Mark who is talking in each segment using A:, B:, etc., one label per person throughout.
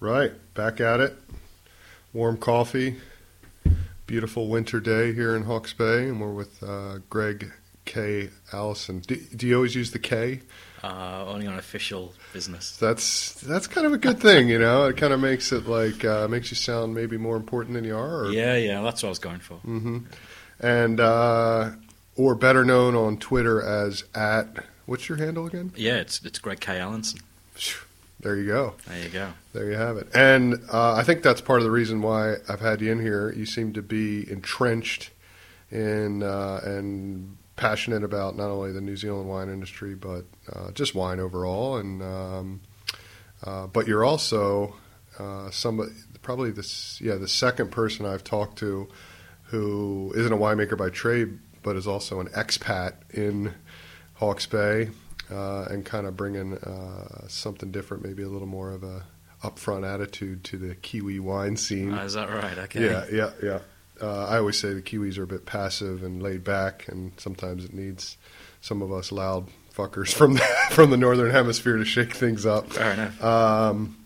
A: Right, back at it. Warm coffee. Beautiful winter day here in Hawke's Bay, and we're with uh, Greg K. Allison. Do, do you always use the K?
B: Uh, only on official business.
A: That's that's kind of a good thing, you know. It kind of makes it like uh, makes you sound maybe more important than you are. Or,
B: Yeah, yeah, that's what I was going for.
A: Mm-hmm. And uh, or better known on Twitter as at what's your handle again?
B: Yeah, it's it's Greg K. Allenson.
A: There you go.
B: There you go.
A: There you have it. And uh, I think that's part of the reason why I've had you in here. You seem to be entrenched in uh, and passionate about not only the New Zealand wine industry, but uh, just wine overall. And um, uh, but you're also uh, somebody, probably this, yeah, the second person I've talked to who isn't a winemaker by trade, but is also an expat in Hawke's Bay uh, and kind of bringing uh, something different, maybe a little more of a upfront attitude to the Kiwi wine scene.
B: Oh, is that right? Okay.
A: Yeah, yeah, yeah. Uh, I always say the Kiwis are a bit passive and laid back, and sometimes it needs some of us loud fuckers from the, from the northern hemisphere to shake things up.
B: Fair enough.
A: Um,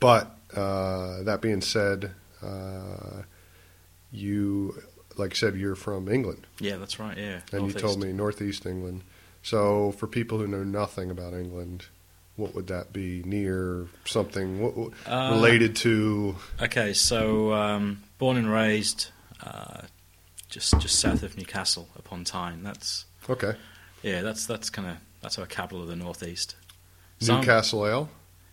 A: but uh, that being said, uh, you, like I said, you're from England,
B: yeah, that's right. Yeah.
A: and you told me northeast England. So, for people who know nothing about England, what would that be? Near something what,
B: Uh,
A: related to?
B: Okay, so um, born and raised uh, just just south of Newcastle upon Tyne. That's
A: Okay,
B: yeah, that's that's kind of that's our capital of the northeast. So I'm-
A: Newcastle Ale,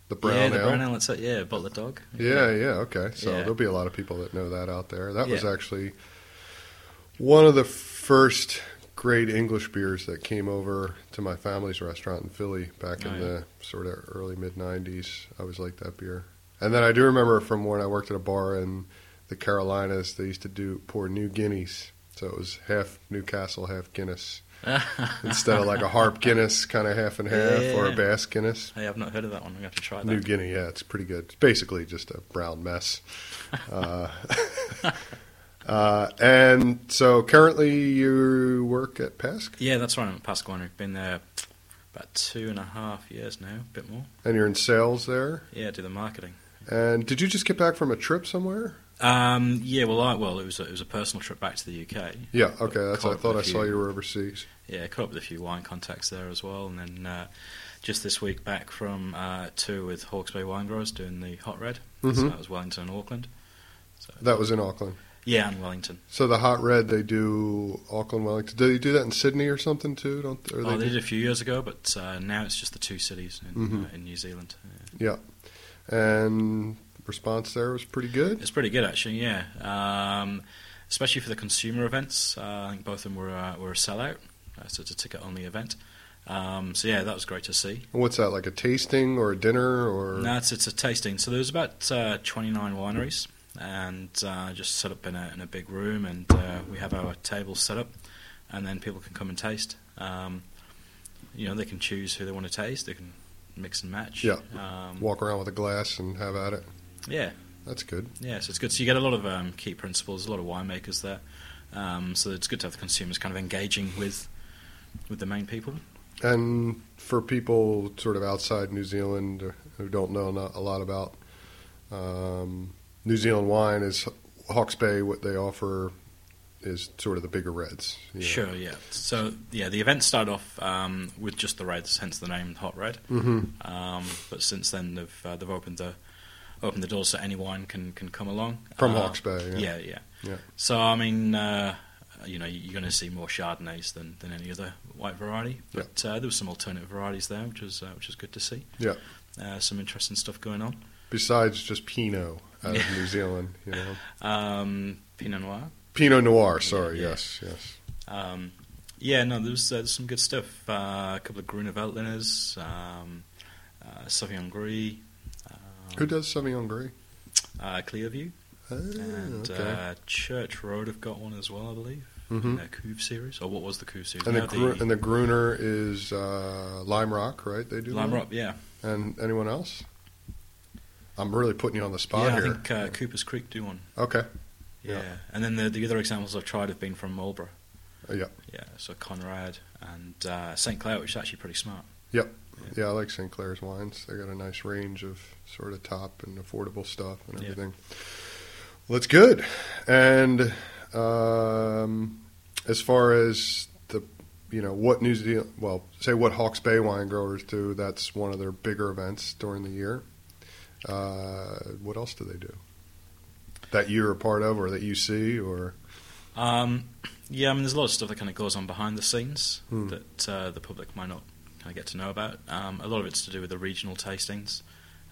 A: the brown
B: yeah, the
A: ale.
B: brown ale. That's it. Yeah, butler dog.
A: Yeah, yeah, okay. So
B: Yeah.
A: there'll be a lot of people that know that out there. That was actually one of the first great English beers that came over to my family's restaurant in Philly back in
B: Oh, yeah.
A: the sort of early mid 90s. I always liked that beer. And then I do remember from when I worked at a bar in the Carolinas, they used to do pour New Guineas. So it was half Newcastle, half Guinness. Instead of like a harp Guinness, kind of half and half,
B: Yeah,
A: or a
B: yeah.
A: Bass Guinness.
B: Hey, I've not heard of that one. I'm going to have to try that.
A: New Guinea, yeah, it's pretty good. It's basically just a brown mess. Uh, uh, and so currently you work at Pask,
B: Yeah, that's right. I'm at Pasquaney. Been there about two and a half years now, a bit more.
A: and you're in sales there.
B: Yeah, do the marketing.
A: And did you just get back from a trip somewhere?
B: Um, yeah, well, I, well, it was a, it was a personal trip back to the UK.
A: Yeah, okay. That's. I thought I saw
B: few-
A: you were overseas.
B: Yeah, caught up with a few wine contacts there as well, and then uh, just this week back from uh, tour with Hawke's Bay Wine Growers doing the Hot Red. So
A: Mhm.
B: that was Wellington and Auckland. So,
A: That was in Auckland.
B: Yeah, in Wellington.
A: So the hot red they do Auckland, Wellington. Do they do that in Sydney or something too? Don't? they,
B: Oh, they
A: do-
B: did a few years ago, but uh, now it's just the two cities in,
A: Mhm.
B: uh, in New Zealand. Yeah.
A: And response there was pretty good.
B: It's pretty good actually, yeah. Um, especially for the consumer events. Uh, I think both of them were uh, were a sellout, uh, so it's a ticket only event. Um, so yeah, that was great to see.
A: What's that like a tasting or a dinner or?
B: No, it's it's a tasting. So there was about uh, 29 wineries, and uh, just set up in a in a big room, and uh, we have our tables set up, and then people can come and taste. Um, you know, they can choose who they want to taste. They can mix and match.
A: Yeah.
B: Um,
A: Walk around with a glass and have at it.
B: yeah.
A: That's good.
B: Yeah, so it's good. So you get a lot of um, key principles, a lot of winemakers there. Um, so it's good to have the consumers kind of engaging with with the main people.
A: And for people sort of outside New Zealand who don't know a lot about um, New Zealand wine, is Hawke's Bay what they offer is sort of the bigger reds. know.
B: Sure, yeah. So yeah, the event started off um, with just the reds, hence the name Hot Red.
A: Mhm.
B: Um, but since then, they've uh, they've opened the opened the doors so any wine can can come along
A: From
B: Uh,
A: Hawke's Bay. Yeah.
B: Yeah, yeah.
A: Yeah.
B: So I mean, uh, you know, you're going to see more Chardonnays than, than any other white variety.
A: Yeah.
B: But uh, there was some alternative varieties there, which was uh, which was good to see.
A: Yeah.
B: Uh, some interesting stuff going on.
A: Besides just Pinot out of New Zealand, you know.
B: Um, Pinot Noir.
A: Pinot Noir. Sorry.
B: Yeah.
A: Yes. Yes.
B: Um, yeah, no, there's, uh, some good stuff. Uh, a couple of Gruner Veltliners, um, uh, Sauvignon Gris, um,
A: Who does Sauvignon Gris?
B: uh, Clearview,
A: Ah,
B: and
A: okay.
B: uh, Church Road have got one as well, I believe.
A: Mhm.
B: In their Cuve series, or what was the Cuve series?
A: And the, Gru- and the Gruner is uh, Lime Rock, right? They do
B: Lime? Rock, yeah.
A: And anyone else? I'm really putting you on the spot
B: yeah, I think uh, Cooper's Creek do one.
A: Okay.
B: Yeah.
A: Yeah.
B: and then the, the other examples I've tried have been from Marlborough.
A: Uh, yeah.
B: Yeah, so Konrad and uh, St. Clair, which is actually pretty smart.
A: Yep. yeah, I like St. Clair's wines. They got a nice range of sort of top and affordable stuff and
B: Yeah.
A: everything. Well, it's good. And um, as far as the, you know, what New Zealand, well, say what Hawke's Bay wine growers do, that's one of their bigger events during the year. Uh, what else do they do? That you're a part of, or that you see, or
B: Um, yeah, I mean, there's a lot of stuff that kind of goes on behind the scenes
A: Hmm.
B: that uh, the public might not kind of get to know about. Um, a lot of it's to do with the regional tastings,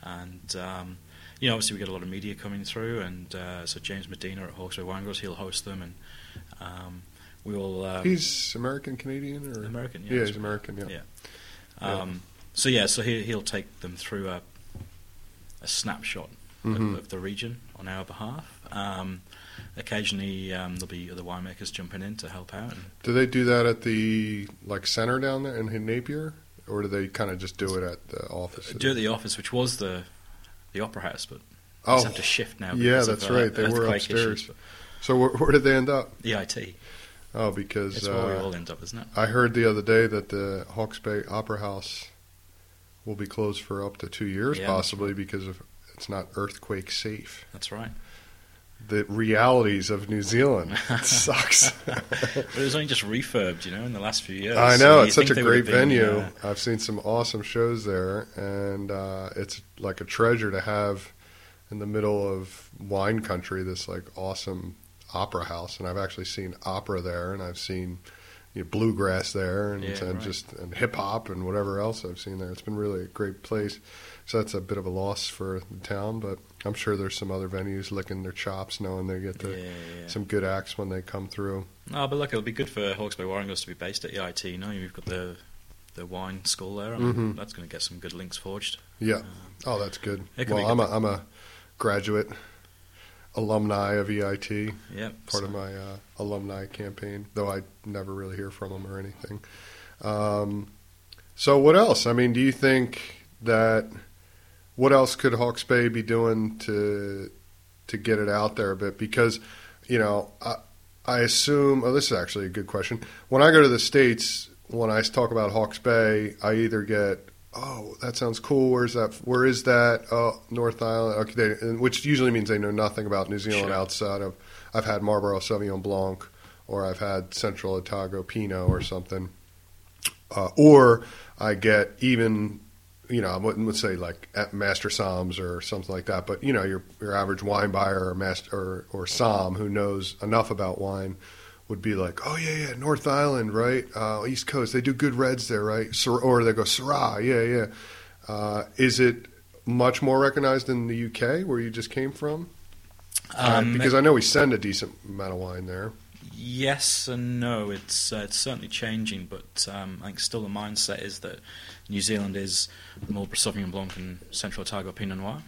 B: and um, you know, obviously we get a lot of media coming through, and uh, so James Medina at Hawke's Bay he'll host them, and um, we will. Um,
A: he's American Canadian or
B: American, yeah,
A: Yeah, he's American. Yeah.
B: Yeah.
A: Yeah.
B: Um, so yeah, so he, he'll take them through a, a snapshot
A: Mhm.
B: of, of the region on our behalf. Um, occasionally, um, there'll be other winemakers jumping in to help out.
A: Do they do that at the like center down there in Napier, or do they kind of just do it at the office?
B: do at the office, which was the the opera house, but
A: Oh,
B: just have to shift now.
A: yeah,
B: because of,
A: that's
B: uh,
A: right. They were upstairs.
B: issues,
A: so where, where did they end up?
B: EIT,
A: Oh, because
B: it's where we
A: uh,
B: all end up, isn't it?
A: I heard the other day that the Hawke's Bay Opera House will be closed for up to two years,
B: Yeah,
A: possibly because of it's not earthquake safe.
B: That's right.
A: The realities of New Zealand sucks.
B: But it was only just refurbed, you know, in the last few years.
A: I know
B: you
A: it's such a great
B: have been,
A: venue.
B: uh,
A: I've seen some awesome shows there, and uh, it's like a treasure to have in the middle of wine country. This like awesome opera house, and I've actually seen opera there, and I've seen you know, bluegrass there, and,
B: Yeah,
A: and
B: right.
A: just and hip hop and whatever else I've seen there. It's been really a great place. So that's a bit of a loss for the town, but I'm sure there's some other venues licking their chops, knowing they get the,
B: yeah, yeah.
A: some good acts when they come through.
B: No, but look, it'll be good for Hawke's Bay Wine Growers to be based at EIT. You know, you've got the the wine school there.
A: Mhm.
B: That's going to get some good links forged.
A: Yeah.
B: Uh,
A: Oh, that's good. Well,
B: be
A: I'm a, I'm a graduate alumni of EIT,
B: yeah,
A: part
B: so-
A: of my uh, alumni campaign, though I never really hear from them or anything. Um, so, what else? I mean, do you think that what else could Hawke's Bay be doing to to get it out there a bit? Because, you know, I, I assume. Oh, this is actually a good question. When I go to the states, when I talk about Hawke's Bay, I either get oh, that sounds cool. Where's that? Where is that? Oh, North Island. Okay, they, which usually means they know nothing about New Zealand
B: Sure.
A: outside of. I've had Marlborough Sauvignon Blanc, or I've had Central Otago Pinot, or something. Uh, or I get even, you know, I wouldn't would say like at Master Soms or something like that. But you know, your your average wine buyer or master or, or Som who knows enough about wine would be like, oh yeah, yeah, North Island, right? Uh, East Coast, they do good reds there, right? Sir, or they go Syrah, yeah, yeah. Uh, is it much more recognized in the UK where you just came from? Uh,
B: Um,
A: because I know we send a decent amount of wine there.
B: Yes and no. It's uh, it's certainly changing, but um, I think still the mindset is that New Zealand is Marlborough Sauvignon Blanc and Central Otago Pinot Noir.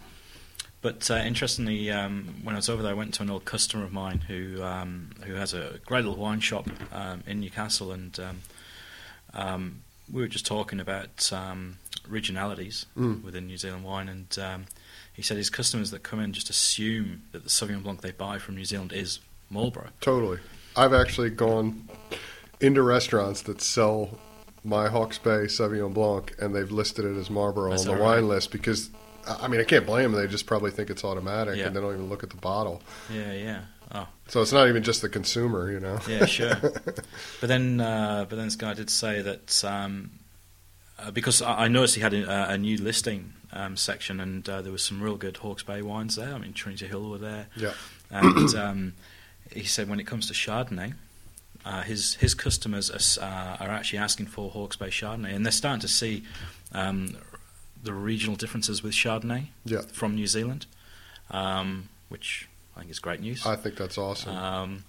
B: But uh, interestingly, um, when I was over there, I went to an old customer of mine who um, who has a great little wine shop um, in Newcastle, and um, um, we were just talking about um, regionalities
A: Mm.
B: within New Zealand wine, and um, he said his customers that come in just assume that the Sauvignon Blanc they buy from New Zealand is Marlborough.
A: Totally. I've actually gone into restaurants that sell my Hawke's Bay Sauvignon Blanc, and they've listed it as Marlborough
B: Is
A: on the
B: that
A: wine list because, I mean, I can't blame them. They just probably think it's automatic,
B: Yeah.
A: and they don't even look at the bottle.
B: Yeah, yeah. Oh,
A: So it's not even just the consumer, you know.
B: Yeah, sure. but then, uh, but then this guy did say that um, uh, because I I noticed he had a, a new listing um, section, and uh, there was some real good Hawke's Bay wines there. I mean, Trinity Hill were there,
A: Yeah.
B: and um, he said when it comes to Chardonnay. Uh, his his customers are, uh, are actually asking for Hawke's Bay Chardonnay, and they're starting to see um, the regional differences with Chardonnay
A: Yeah.
B: from New Zealand, um, which I think is great news.
A: I think that's awesome.
B: Um,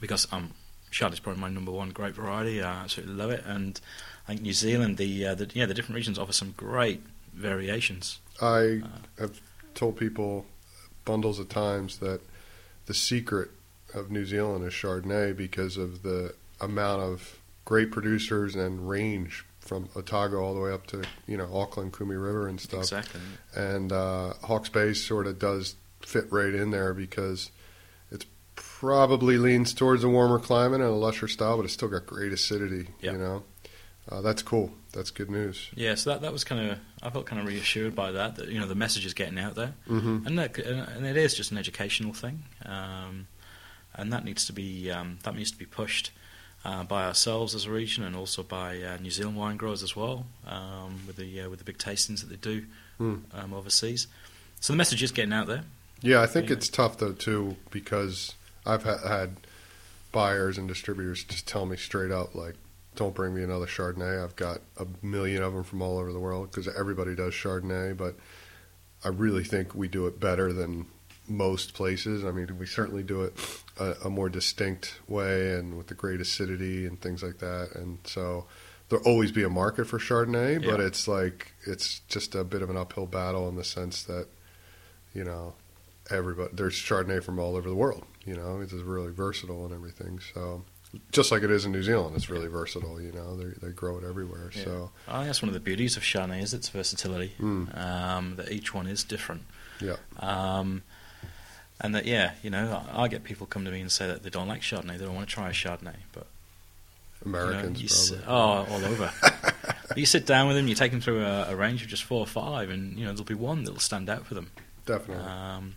B: because um, Chardonnay is probably my number one grape variety. I absolutely love it, and I think New Zealand, the, uh, the yeah, the different regions offer some great variations.
A: I have told people bundles of times that the secret of New Zealand is Chardonnay because of the amount of great producers and range from Otago all the way up to you know Auckland, Kumeu River and stuff.
B: Exactly.
A: And uh, Hawke's Bay sort of does fit right in there because it's probably leans towards a warmer climate and a lusher style, but it's still got great acidity.
B: Yeah.
A: You know, uh, that's cool. That's good news.
B: Yeah, so that that was kind of I felt kind of reassured by that that you know the message is getting out there,
A: hmm
B: and that, and it is just an educational thing, um, and that needs to be um, that needs to be pushed uh, by ourselves as a region and also by uh, New Zealand wine growers as well um, with the uh, with the big tastings that they do
A: Mm.
B: um, overseas. So the message is getting out there.
A: Yeah, I think
B: Yeah.
A: it's tough though too because I've ha- had buyers and distributors just tell me straight up like, "Don't bring me another Chardonnay. I've got a million of them from all over the world because everybody does Chardonnay, but I really think we do it better than most places. I mean, we certainly do it a, a more distinct way and with the great acidity and things like that. And so there'll always be a market for Chardonnay, but
B: Yeah.
A: it's like it's just a bit of an uphill battle in the sense that you know everybody there's Chardonnay from all over the world. You know, it's really versatile and everything. So just like it is in New Zealand, it's really versatile. You know, they they grow it everywhere.
B: Yeah.
A: So
B: I think that's one of the beauties of Chardonnay is its versatility.
A: Mm.
B: Um, that each one is different.
A: Yeah.
B: Um, and that yeah, you know, I, I get people come to me and say that they don't like Chardonnay, they don't want to try a Chardonnay, but
A: Americans
B: you know, you s- oh, all over. you sit down with them, you take them through a, a range of just four or five, and you know there'll be one that'll stand out for them.
A: Definitely.
B: Um,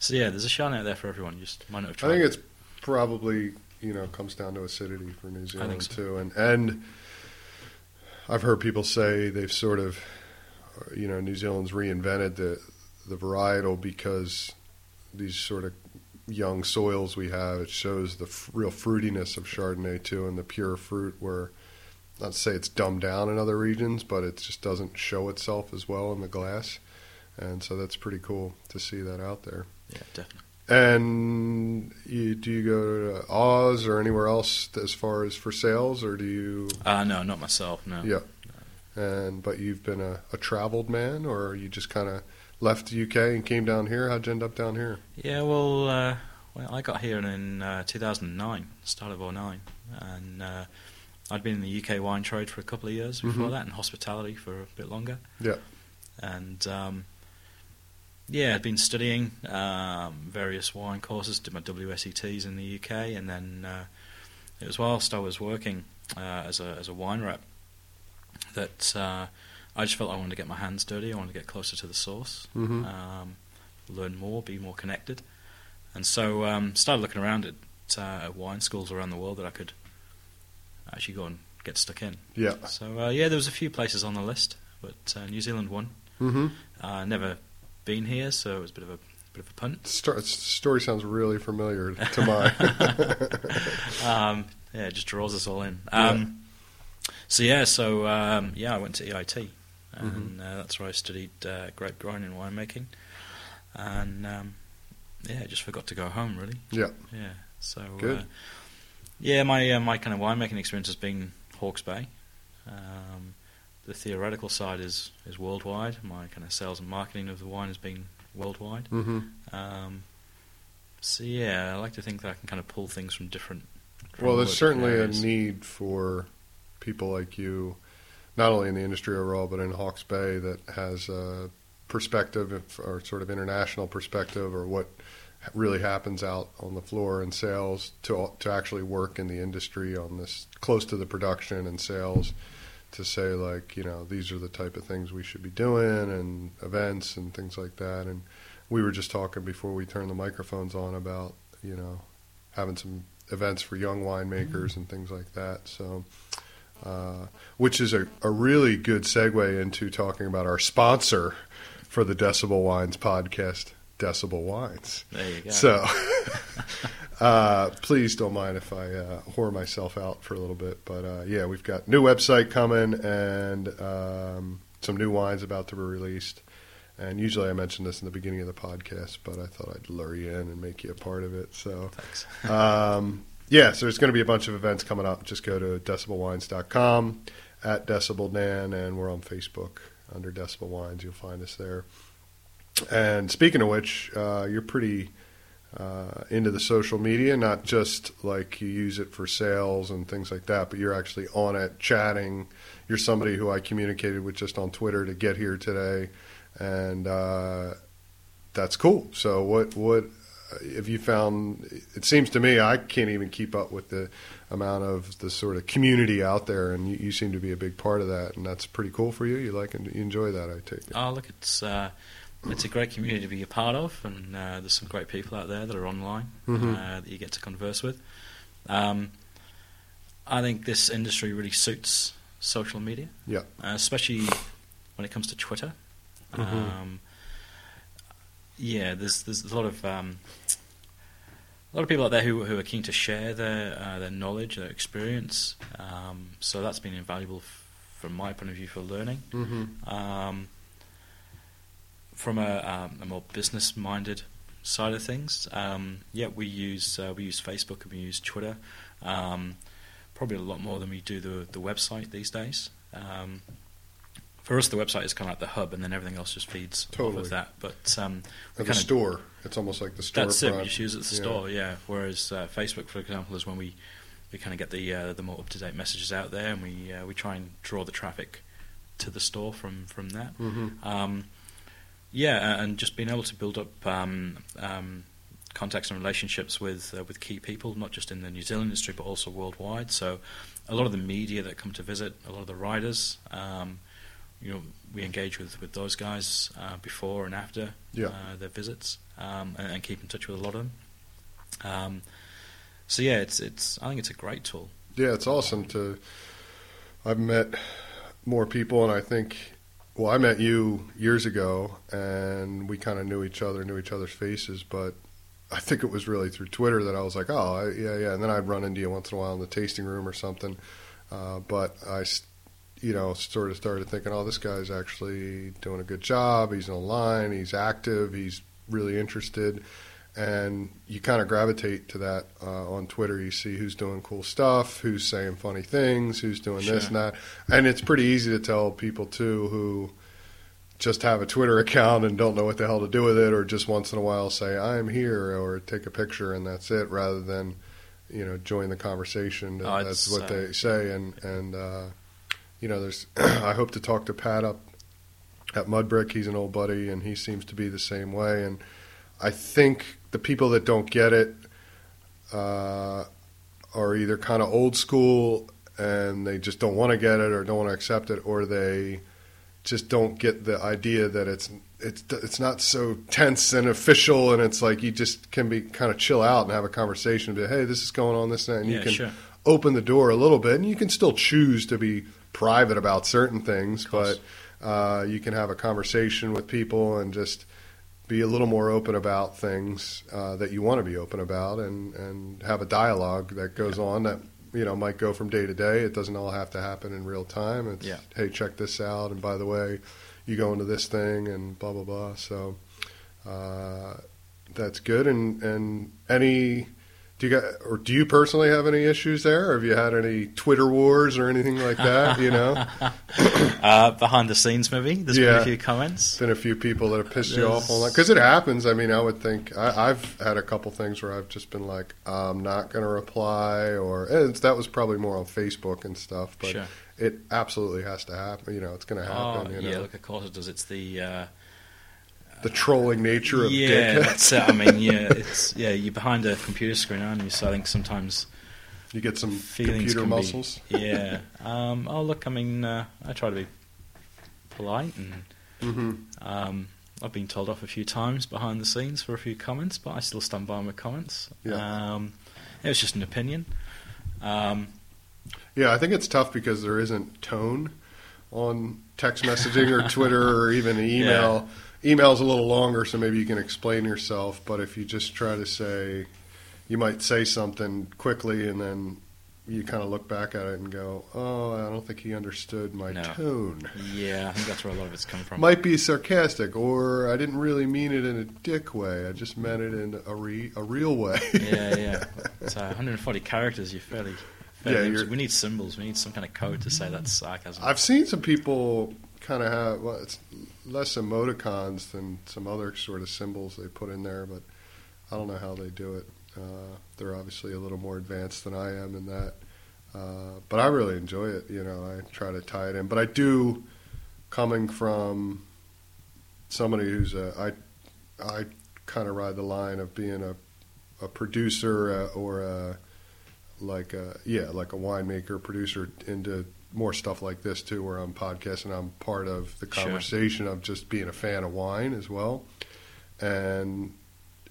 B: so yeah, there's a Chardonnay out there for everyone. You just might not have
A: I think
B: it.
A: it's probably you know comes down to acidity for New Zealand
B: so.
A: too, and and I've heard people say they've sort of you know New Zealand's reinvented the the varietal because these sort of young soils we have it shows the f- real fruitiness of Chardonnay too, and the pure fruit where. Not to say it's dumbed down in other regions, but it just doesn't show itself as well in the glass, and so that's pretty cool to see that out there.
B: yeah, definitely.
A: And you, do you go to Oz or anywhere else as far as for sales, or do you?
B: Uh, no, not myself. No.
A: Yeah. And but you've been a, a traveled man, or you just kind of left the UK and came down here. How'd you end up down here?
B: Yeah, well, uh, well, I got here in uh, 2009, start of 09, and uh, I'd been in the UK wine trade for a couple of years before
A: Mhm.
B: that, and hospitality for a bit longer.
A: Yeah.
B: And um, yeah, I'd been studying um, various wine courses, did my WSETs in the UK, and then uh, it was whilst I was working uh, as a as a wine rep that uh, I just felt I wanted to get my hands dirty. I wanted to get closer to the source
A: Mm-hmm.
B: um, learn more, be more connected. And so um, started looking around at, uh, at wine schools around the world that I could actually go and get stuck in.
A: yeah.
B: So uh, yeah, there was a few places on the list, but uh, New Zealand won.
A: Mm-hmm.
B: Uh, never been here, so it was a bit of a bit of a punt.
A: Sto- story sounds really familiar to mine.
B: um, yeah, it just draws us all in. Um, So yeah, so um, yeah, I went to EIT, and uh, that's where I studied uh, grape growing and winemaking, and um, yeah, I just forgot to go home really.
A: yeah.
B: Yeah, so
A: Good.
B: Uh, yeah, my uh, my kind of winemaking experience has been Hawke's Bay. Um, the theoretical side is is worldwide. My kind of sales and marketing of the wine has been worldwide.
A: Mm-hmm.
B: Um, so yeah, I like to think that I can kind of pull things from different. from
A: Well, there's
B: the
A: certainly a need for people like you, not only in the industry overall, but in Hawke's Bay that has a perspective or sort of international perspective or what really happens out on the floor in sales to to actually work in the industry on this close to the production and sales to say like you know these are the type of things we should be doing and events and things like that. And we were just talking before we turned the microphones on about you know having some events for young winemakers mm-hmm. and things like that. So uh, which is a, a really good segue into talking about our sponsor for the Decibel Wines podcast, Decibel Wines.
B: There you go.
A: So, uh, please don't mind if I uh, whore myself out for a little bit. But uh, yeah, we've got new website coming and um, some new wines about to be released. And usually I mention this in the beginning of the podcast, but I thought I'd lure you in and make you a part of it. So,
B: Thanks.
A: um, yeah, so there's going to be a bunch of events coming up. Just go to decibelwines.com at Decibel Dan, and we're on Facebook under Decibel Wines. You'll find us there. And speaking of which, uh, you're pretty uh, into the social media, not just like you use it for sales and things like that, but you're actually on it, chatting. You're somebody who I communicated with just on Twitter to get here today, and uh, that's cool. So, what what have you found? It seems to me I can't even keep up with the amount of the sort of community out there, and you, you seem to be a big part of that, and that's pretty cool for you. You like and you enjoy that, I take it.
B: Oh, look, it's uh, it's a great community to be a part of, and uh, there's some great people out there that are online
A: Mhm.
B: uh, that you get to converse with. Um, I think this industry really suits social media,
A: Yeah.
B: uh, especially when it comes to Twitter.
A: Mhm.
B: Um, yeah, there's there's a lot of um, a lot of people out there who who are keen to share their uh, their knowledge, their experience. Um, so that's been invaluable f- from my point of view for learning.
A: Mm-hmm.
B: Um, from a, um, a more business-minded side of things, um, yeah, we use uh, we use Facebook and we use Twitter, um, probably a lot more than we do the the website these days. For us, the website is kind of like the hub, and then everything else just feeds off of that. But um,
A: the
B: of
A: store, it's almost like the store.
B: that's it. We just use it at the
A: Yeah.
B: store, yeah. Whereas uh, Facebook, for example, is when we, we kind of get the uh, the more up to date messages out there, and we uh, we try and draw the traffic to the store from from that.
A: Mm-hmm.
B: Um, yeah, and just being able to build up um, um, contacts and relationships with uh, with key people, not just in the New Zealand industry but also worldwide. So, a lot of the media that come to visit, a lot of the riders, um, you know, we engage with, with those guys uh, before and after
A: Yeah.
B: uh, their visits, um, and, and keep in touch with a lot of them. Um, so yeah, it's it's I think it's a great tool.
A: Yeah, it's awesome to. I've met more people, and I think, well, I met you years ago, and we kind of knew each other, knew each other's faces, but I think it was really through Twitter that I was like, oh, I, yeah, yeah, and then I'd run into you once in a while in the tasting room or something, uh, but I, you know, sort of started thinking, oh, this guy's actually doing a good job. He's online, he's active, he's really interested and you kind of gravitate to that uh, on Twitter. You see who's doing cool stuff, who's saying funny things, who's doing this and that, and it's pretty easy to tell people too who just have a Twitter account and don't know what the hell to do with it, or just once in a while say "I'm here" or take a picture and that's it, rather than you know join the conversation.
B: Oh,
A: that's what
B: uh,
A: they say, and and uh, you know, there's. I hope to talk to Pat up at Mudbrick. He's an old buddy, and he seems to be the same way. And I think the people that don't get it uh, are either kind of old school and they just don't want to get it or don't want to accept it, or they just don't get the idea that it's it's it's not so tense and official, and it's like you just can be kind of chill out and have a conversation and be, hey, this is going on, this and that, and
B: yeah,
A: you can
B: sure.
A: open the door a little bit, and you can still choose to be private about certain things, but uh, you can have a conversation with people and just be a little more open about things uh, that you want to be open about, and and have a dialogue that goes on that you know might go from day to day. It doesn't all have to happen in real time. It's
B: Yeah.
A: hey, check this out, and by the way, you go into this thing, and blah blah blah. So uh, that's good. And and any do you got or do you personally have any issues there? Have you had any Twitter wars or anything like that? You know,
B: uh, behind the scenes, maybe there's been a few comments.
A: been a few people that have pissed you off
B: There's-
A: online because it happens. I mean, I would think I, I've had a couple things where I've just been like, I'm not going to reply, or it's, that was probably more on Facebook and stuff. But
B: Sure.
A: it absolutely has to happen. You know, it's going to happen.
B: Oh,
A: you know,
B: yeah, look, of course it does. It's the uh,
A: the trolling nature of
B: yeah, that's it. I mean, yeah, it's yeah. You're behind a computer screen, aren't you? So I think sometimes
A: You get some
B: feelings
A: computer
B: can be-
A: muscles.
B: yeah. Um, oh, look, I mean, uh, I try to be polite, and
A: hmm
B: um, I've been told off a few times behind the scenes for a few comments, but I still stand by my comments.
A: Yeah.
B: Um, it was just an opinion. Um,
A: Yeah, I think it's tough because there isn't tone on text messaging or Twitter or even email. Email's a little longer, so maybe you can explain yourself. But if you just try to say, you might say something quickly and then you kind of look back at it and go, "Oh, I don't think he understood my
B: No.
A: tone."
B: yeah, I think that's where a lot of it's come from.
A: Might be sarcastic, or I didn't really mean it in a dick way. I just meant it in a re- a real way.
B: yeah, yeah. So 140 characters, you're fairly. fairly
A: Yeah, you're-
B: we need symbols. We need some kind of code to say that's sarcasm.
A: I've seen some people kind of have well, it's less emoticons than some other sort of symbols they put in there, but I don't know how they do it. Uh, they're obviously a little more advanced than I am in that, uh, but I really enjoy it. You know, I try to tie it in, but I do coming from somebody who's a I I kind of ride the line of being a a producer uh, or a, like a yeah like a winemaker producer into more stuff like this too, where I'm podcasting. I'm part of the
B: Sure.
A: conversation of just being a fan of wine as well, and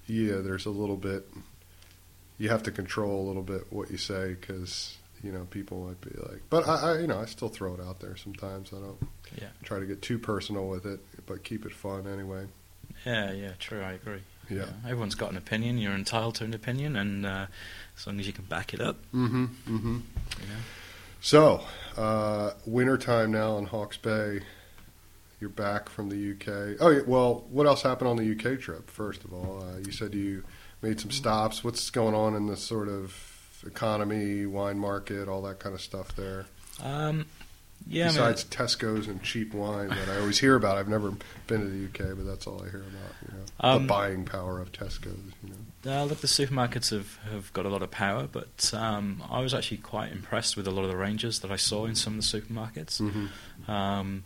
A: yeah, there's a little bit. You have to control a little bit what you say because you know people might be like, but I, I you know I still throw it out there sometimes. I don't
B: Yeah.
A: try to get too personal with it, but keep it fun anyway.
B: Yeah, yeah, true. I agree.
A: Yeah.
B: everyone's got an opinion. You're entitled to an opinion, and uh, as long as you can back it up,
A: Mm-hmm. Mm-hmm.
B: you know.
A: So, uh, wintertime now in Hawke's Bay. You're back from the UK. Oh, well, what else happened on the UK trip? First of all, uh, you said you made some stops. What's going on in the sort of economy, wine market, all that kind of stuff there?
B: Um, yeah, I mean,
A: Besides Tesco's and cheap wine that I always hear about. I've never been to the UK, but that's all I hear about. You know,
B: Um,
A: the buying power of Tesco's. You know.
B: Uh, look, the supermarkets have, have got a lot of power, but um, I was actually quite impressed with a lot of the ranges that I saw in some of the supermarkets.
A: Mm-hmm.
B: Um,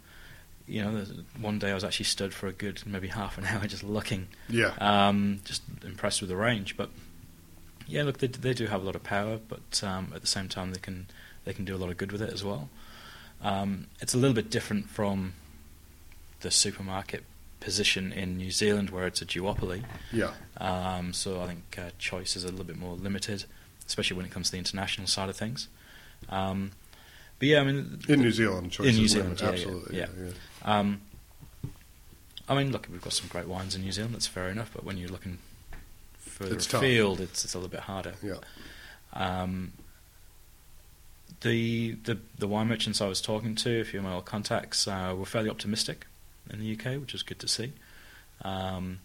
B: you know, one day I was actually stood for a good maybe half an hour just looking,
A: Yeah.
B: um, just impressed with the range. But yeah, look, they, they do have a lot of power, but um, at the same time they can they can do a lot of good with it as well. Um, it's a little bit different from the supermarket position in New Zealand, where it's a duopoly.
A: Yeah.
B: Um, so I think uh, choice is a little bit more limited, especially when it comes to the international side of things. Um, but yeah, I mean,
A: In New Zealand, choice
B: in
A: New
B: Zealand, yeah, yeah,
A: absolutely.
B: yeah.
A: yeah.
B: um, I mean, look, we've got some great wines in New Zealand. That's fair enough. But when you're looking further
A: It's tough.
B: afield, it's, it's a little bit harder.
A: Yeah.
B: Um, the, the the wine merchants I was talking to, a few of my old contacts, uh, were fairly optimistic in the UK, which is good to see. Um,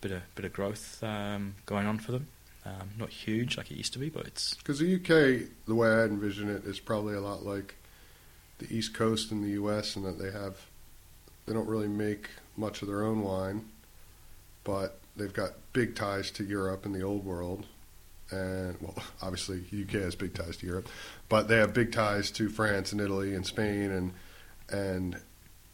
B: bit of bit of growth um, going on for them. Um, not huge like it used to be, but it's
A: Because the UK, the way I envision it, is probably a lot like the East Coast in the U.S. in that they have they don't really make much of their own wine, but they've got big ties to Europe and the old world, and well, obviously UK has big ties to Europe, but they have big ties to France and Italy and Spain and and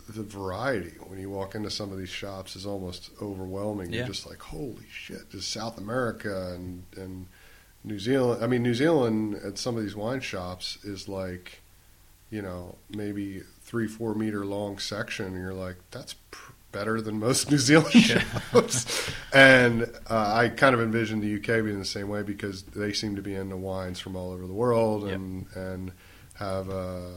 A: the variety when you walk into some of these shops is almost overwhelming.
B: Yeah.
A: You're just like, holy shit! Just South America and and New Zealand. I mean, New Zealand at some of these wine shops is like, you know, maybe three, four meter long section. And you're like, that's pr- better than most New Zealand shops. and uh, I kind of envision the UK being the same way because they seem to be into wines from all over the world
B: Yep.
A: and and have a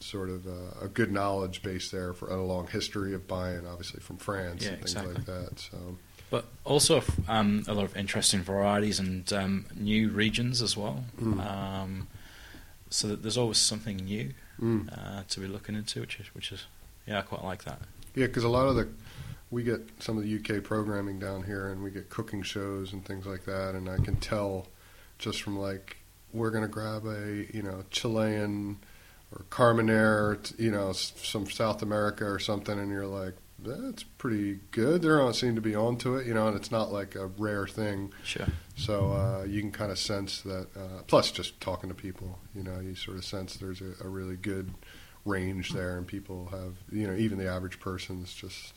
A: sort of a, a good knowledge base there for a long history of buying, obviously from France
B: Yeah,
A: and things
B: exactly.
A: like that. So
B: but also um, a lot of interesting varieties and um, new regions as well.
A: Mm.
B: Um, so that there's always something new
A: mm.
B: uh, to be looking into, which is which is yeah, I quite like that.
A: Yeah, because a lot of the we get some of the UK programming down here, and we get cooking shows and things like that, and I can tell just from like we're gonna grab a you know Chilean or Carmenere, you know, some South America or something, and you're like, that's pretty good. They don't seem to be onto it, you know, and it's not like a rare thing.
B: Sure.
A: So uh, you can kind of sense that. Uh, plus, just talking to people, you know, you sort of sense there's a, a really good range there, and people have, you know, even the average person's just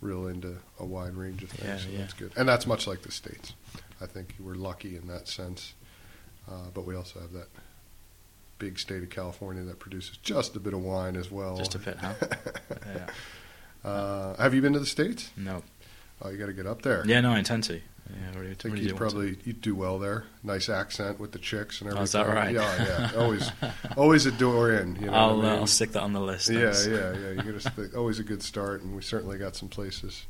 A: real into a wide range of things.
B: Yeah,
A: so
B: yeah.
A: that's good, and that's much like the states. I think we're lucky in that sense, uh, but we also have that big state of California that produces just a bit of wine as well.
B: Just a bit, huh? yeah.
A: uh, have you been to the states?
B: No.
A: Oh, you got to get up there.
B: Yeah, no, I intend to. Yeah, I
A: think
B: really
A: you'd
B: do to.
A: probably you'd do well there. Nice accent with the chicks and everything.
B: Oh, is that right?
A: Yeah, yeah. Always, always a door in. You know
B: I'll,
A: I
B: uh,
A: mean?
B: I'll stick that on the list.
A: yeah,
B: thanks.
A: yeah, yeah. You get a, always a good start, and we certainly got some places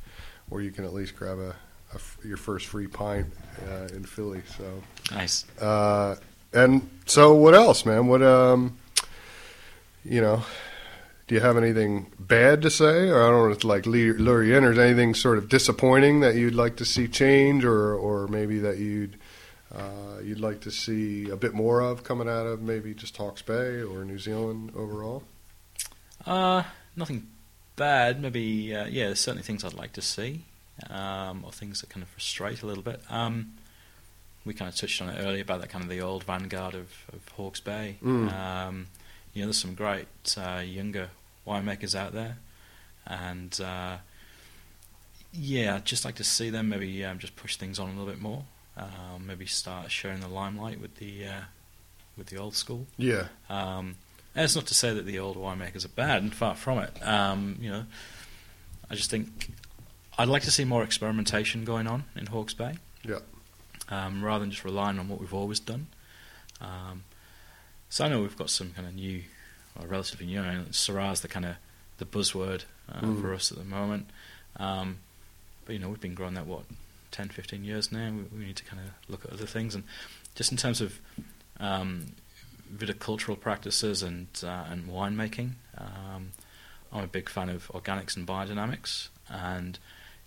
A: where you can at least grab a, a your first free pint uh, in Philly. So,
B: Nice.
A: uh, and so what else, man? What um, you know. Do you have anything bad to say, or I don't know, if, like lure lure you in, or is anything sort of disappointing that you'd like to see change, or or maybe that you'd uh, you'd like to see a bit more of coming out of maybe just Hawke's Bay or New Zealand overall?
B: Uh, nothing bad. Maybe, uh, yeah, there's certainly things I'd like to see, um, or things that kind of frustrate a little bit. Um, we kind of touched on it earlier about that kind of the old vanguard of, of Hawke's Bay.
A: Mm.
B: Um, you know, there's some great uh, younger winemakers out there, and uh, yeah, I'd just like to see them maybe um, just push things on a little bit more. Um, maybe start sharing the limelight with the uh, with the old school.
A: Yeah.
B: Um, and it's not to say that the old winemakers are bad, and far from it. Um, you know, I just think I'd like to see more experimentation going on in Hawke's Bay.
A: Yeah.
B: Um, rather than just relying on what we've always done. Um, so I know we've got some kind of new, or relatively new. I mean, Syrah's the kind of the buzzword uh,
A: Mm.
B: for us at the moment. Um, but you know, we've been growing that what 10, 15 years now. We, we need to kind of look at other things, and just in terms of um, viticultural practices and uh, and winemaking. Um, I'm a big fan of organics and biodynamics, and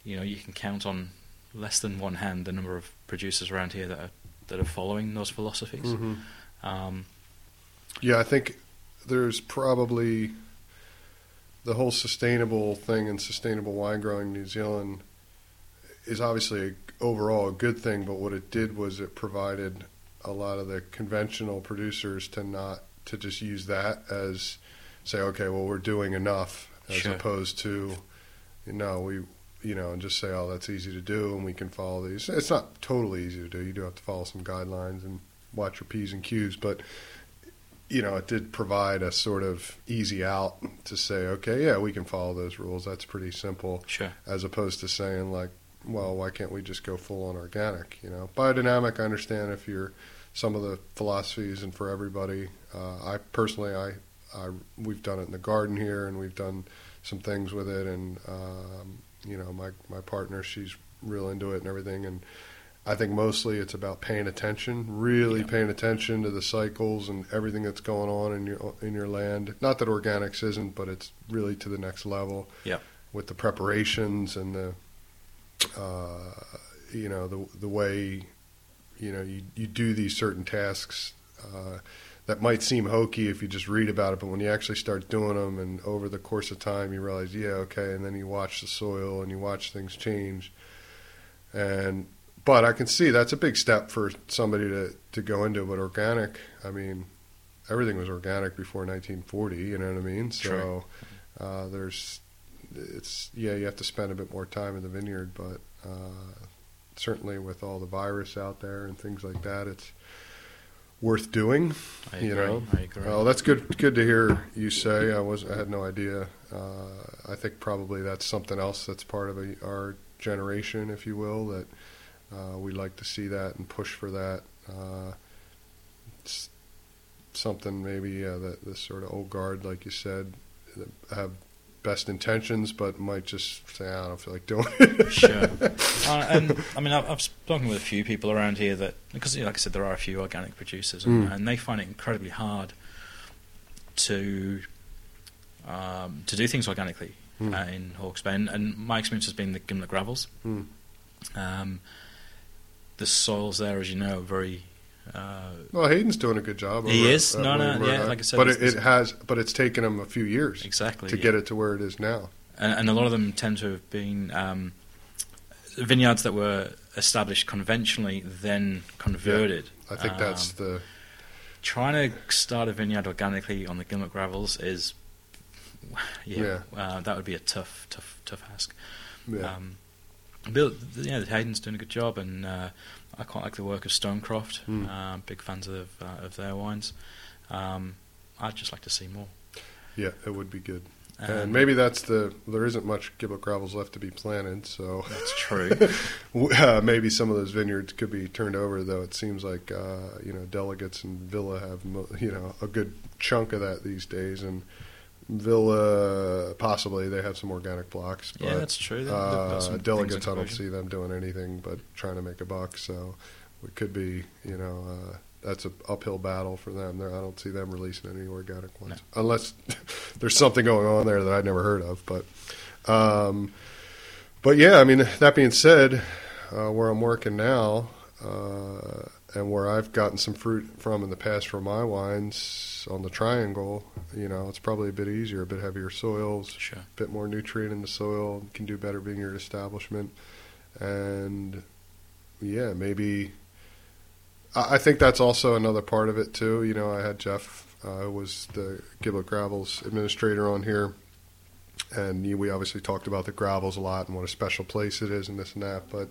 B: you know you can count on less than one hand the number of producers around here that are that are following those philosophies.
A: hmm
B: Um,
A: Yeah, I think there's probably the whole sustainable thing and sustainable wine growing in New Zealand is obviously a, overall a good thing, but what it did was it provided a lot of the conventional producers to not to just use that as say, okay, well we're doing enough as
B: Sure.
A: opposed to you know, we you know, and just say, oh, that's easy to do, and we can follow these. It's not totally easy to do. You do have to follow some guidelines and watch your p's and q's, but you know, it did provide a sort of easy out to say, okay, yeah, we can follow those rules. That's pretty simple,
B: sure.
A: as opposed to saying like, well, why can't we just go full on organic? You know, biodynamic. I understand if you're some of the philosophies and for everybody. Uh, I personally, I, I, we've done it in the garden here, and we've done some things with it, and um, you know, my my partner, she's real into it and everything, and I think mostly it's about paying attention, really
B: Yeah.
A: paying attention to the cycles and everything that's going on in your in your land. Not that organics isn't, but it's really to the next level.
B: Yeah.
A: With the preparations and the, uh, you know, the the way, you know, you you do these certain tasks. Uh, that might seem hokey if you just read about it, but when you actually start doing them, and over the course of time, you realize, yeah, okay, and then you watch the soil and you watch things change, and but I can see that's a big step for somebody to, to go into. But organic, I mean, everything was organic before 1940. You know what I mean? So uh, there's, it's yeah, you have to spend a bit more time in the vineyard, but uh, certainly with all the virus out there and things like that, it's worth doing.
B: I
A: You
B: agree.
A: know?
B: I agree.
A: Well, that's good. Good to hear you say. I was. I had no idea. Uh, I think probably that's something else that's part of a, our generation, if you will. That uh, we like to see that and push for that. Uh, it's something maybe yeah, that this sort of old guard, like you said, have best intentions, but might just say, I don't feel like doing it.
B: sure. Uh, and I mean, I've, I've spoken with a few people around here that because, like I said, there are a few organic producers, and,
A: Mm.
B: and they find it incredibly hard to um, to do things organically
A: Mm.
B: uh, in Hawke's Bay. And, and my experience has been the gimlet gravels.
A: Mm.
B: Um, the soils there, as you know, are very uh,
A: Well, Hayden's doing a good job.
B: He
A: over
B: is.
A: at
B: No, no, yeah,
A: Murdoch.
B: like I said,
A: but it, it has. But it's taken him a few years
B: exactly
A: to
B: yeah.
A: get it to where it is now.
B: and, and a lot of them tend to have been um, vineyards that were established conventionally, then converted.
A: I think that's
B: Um,
A: the
B: trying to start a vineyard organically on the Gimlet Gravels is, yeah, Uh, that would be a tough, tough, tough ask.
A: yeah.
B: Um, Bill, yeah, Hayden's doing a good job, and uh, I quite like the work of Stonecroft.
A: Mm.
B: Uh, big fans of uh, of their wines. Um, I'd just like to see more.
A: yeah, it would be good.
B: Um,
A: and maybe that's the there isn't much gimlet gravels left to be planted, so
B: that's true.
A: uh, maybe some of those vineyards could be turned over. Though it seems like uh, you know Delegat's and Villa have you know a good chunk of that these days, and Villa possibly they have some organic blocks. But,
B: yeah, that's true. They've
A: Uh,
B: Delegat's,
A: I don't see them doing anything but trying to make a buck. So it could be, you know, uh, that's an uphill battle for them. They're, I don't see them releasing any organic ones unless there's something going on there that I'd never heard of. But, um, but yeah, I mean, that being said, uh, where I'm working now, uh, and where I've gotten some fruit from in the past for my wines on the triangle, you know, it's probably a bit easier, a bit heavier soils,
B: Sure.
A: bit more nutrient in the soil, can do better vineyard establishment, and yeah, maybe. I I think that's also another part of it too. You know, I had Jeff, uh, who was the Gimlet Gravels administrator on here, and you- we obviously talked about the gravels a lot and what a special place it is and this and that. But